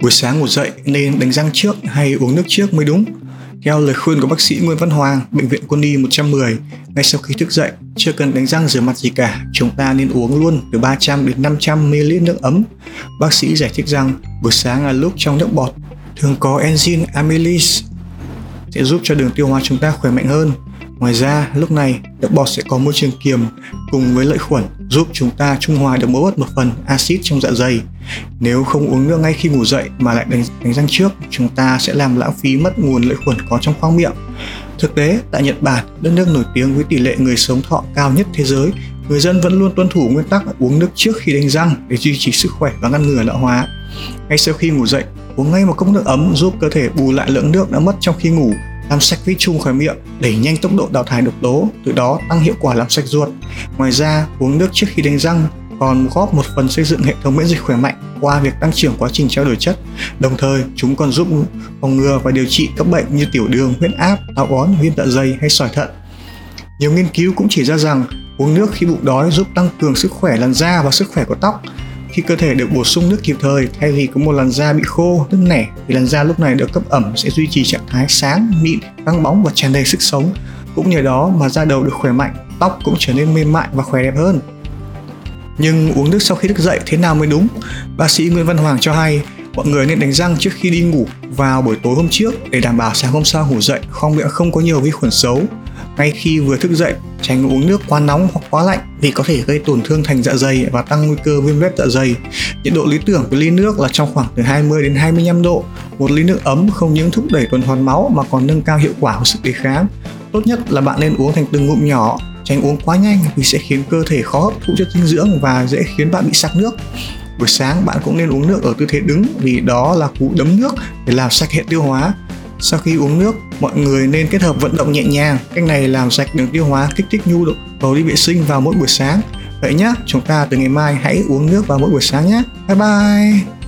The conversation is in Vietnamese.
Buổi sáng ngủ dậy nên đánh răng trước hay uống nước trước mới đúng. Theo lời khuyên của bác sĩ Nguyễn Văn Hoàng, Bệnh viện Quân y 110, ngay sau khi thức dậy, chưa cần đánh răng rửa mặt gì cả, chúng ta nên uống luôn từ 300 đến 500 ml nước ấm. Bác sĩ giải thích rằng buổi sáng là lúc trong nước bọt thường có enzyme amylase sẽ giúp cho đường tiêu hóa chúng ta khỏe mạnh hơn. Ngoài ra, lúc này nước bọt sẽ có môi trường kiềm cùng với lợi khuẩn giúp chúng ta trung hòa được bớt một phần axit trong dạ dày. Nếu không uống nước ngay khi ngủ dậy mà lại đánh, đánh răng trước, chúng ta sẽ làm lãng phí mất nguồn lợi khuẩn có trong khoang miệng. Thực tế, tại Nhật Bản, đất nước nổi tiếng với tỷ lệ người sống thọ cao nhất thế giới, người dân vẫn luôn tuân thủ nguyên tắc uống nước trước khi đánh răng để duy trì sức khỏe và ngăn ngừa lão hóa. Ngay sau khi ngủ dậy, uống ngay một cốc nước ấm giúp cơ thể bù lại lượng nước đã mất trong khi ngủ làm sạch vi trùng khỏi miệng, đẩy nhanh tốc độ đào thải độc tố, từ đó tăng hiệu quả làm sạch ruột. Ngoài ra, uống nước trước khi đánh răng còn góp một phần xây dựng hệ thống miễn dịch khỏe mạnh qua việc tăng trưởng quá trình trao đổi chất. Đồng thời, chúng còn giúp phòng ngừa và điều trị các bệnh như tiểu đường, huyết áp, táo bón, viêm dạ dày hay sỏi thận. Nhiều nghiên cứu cũng chỉ ra rằng uống nước khi bụng đói giúp tăng cường sức khỏe làn da và sức khỏe của tóc khi cơ thể được bổ sung nước kịp thời, thay vì có một làn da bị khô nứt nẻ, thì làn da lúc này được cấp ẩm sẽ duy trì trạng thái sáng, mịn căng bóng và tràn đầy sức sống. Cũng nhờ đó mà da đầu được khỏe mạnh, tóc cũng trở nên mềm mại và khỏe đẹp hơn. Nhưng uống nước sau khi thức dậy thế nào mới đúng? Bác sĩ nguyễn văn hoàng cho hay, mọi người nên đánh răng trước khi đi ngủ vào buổi tối hôm trước để đảm bảo sáng hôm sau ngủ dậy khoang miệng không có nhiều vi khuẩn xấu ngay khi vừa thức dậy tránh uống nước quá nóng hoặc quá lạnh vì có thể gây tổn thương thành dạ dày và tăng nguy cơ viêm loét dạ dày. Nhiệt độ lý tưởng của ly nước là trong khoảng từ 20 đến 25 độ. Một ly nước ấm không những thúc đẩy tuần hoàn máu mà còn nâng cao hiệu quả của sức đề kháng. Tốt nhất là bạn nên uống thành từng ngụm nhỏ, tránh uống quá nhanh vì sẽ khiến cơ thể khó hấp thụ chất dinh dưỡng và dễ khiến bạn bị sặc nước. Buổi sáng bạn cũng nên uống nước ở tư thế đứng vì đó là cú đấm nước để làm sạch hệ tiêu hóa sau khi uống nước, mọi người nên kết hợp vận động nhẹ nhàng. Cách này làm sạch đường tiêu hóa, kích thích nhu động cầu đi vệ sinh vào mỗi buổi sáng. Vậy nhé, chúng ta từ ngày mai hãy uống nước vào mỗi buổi sáng nhé. Bye bye!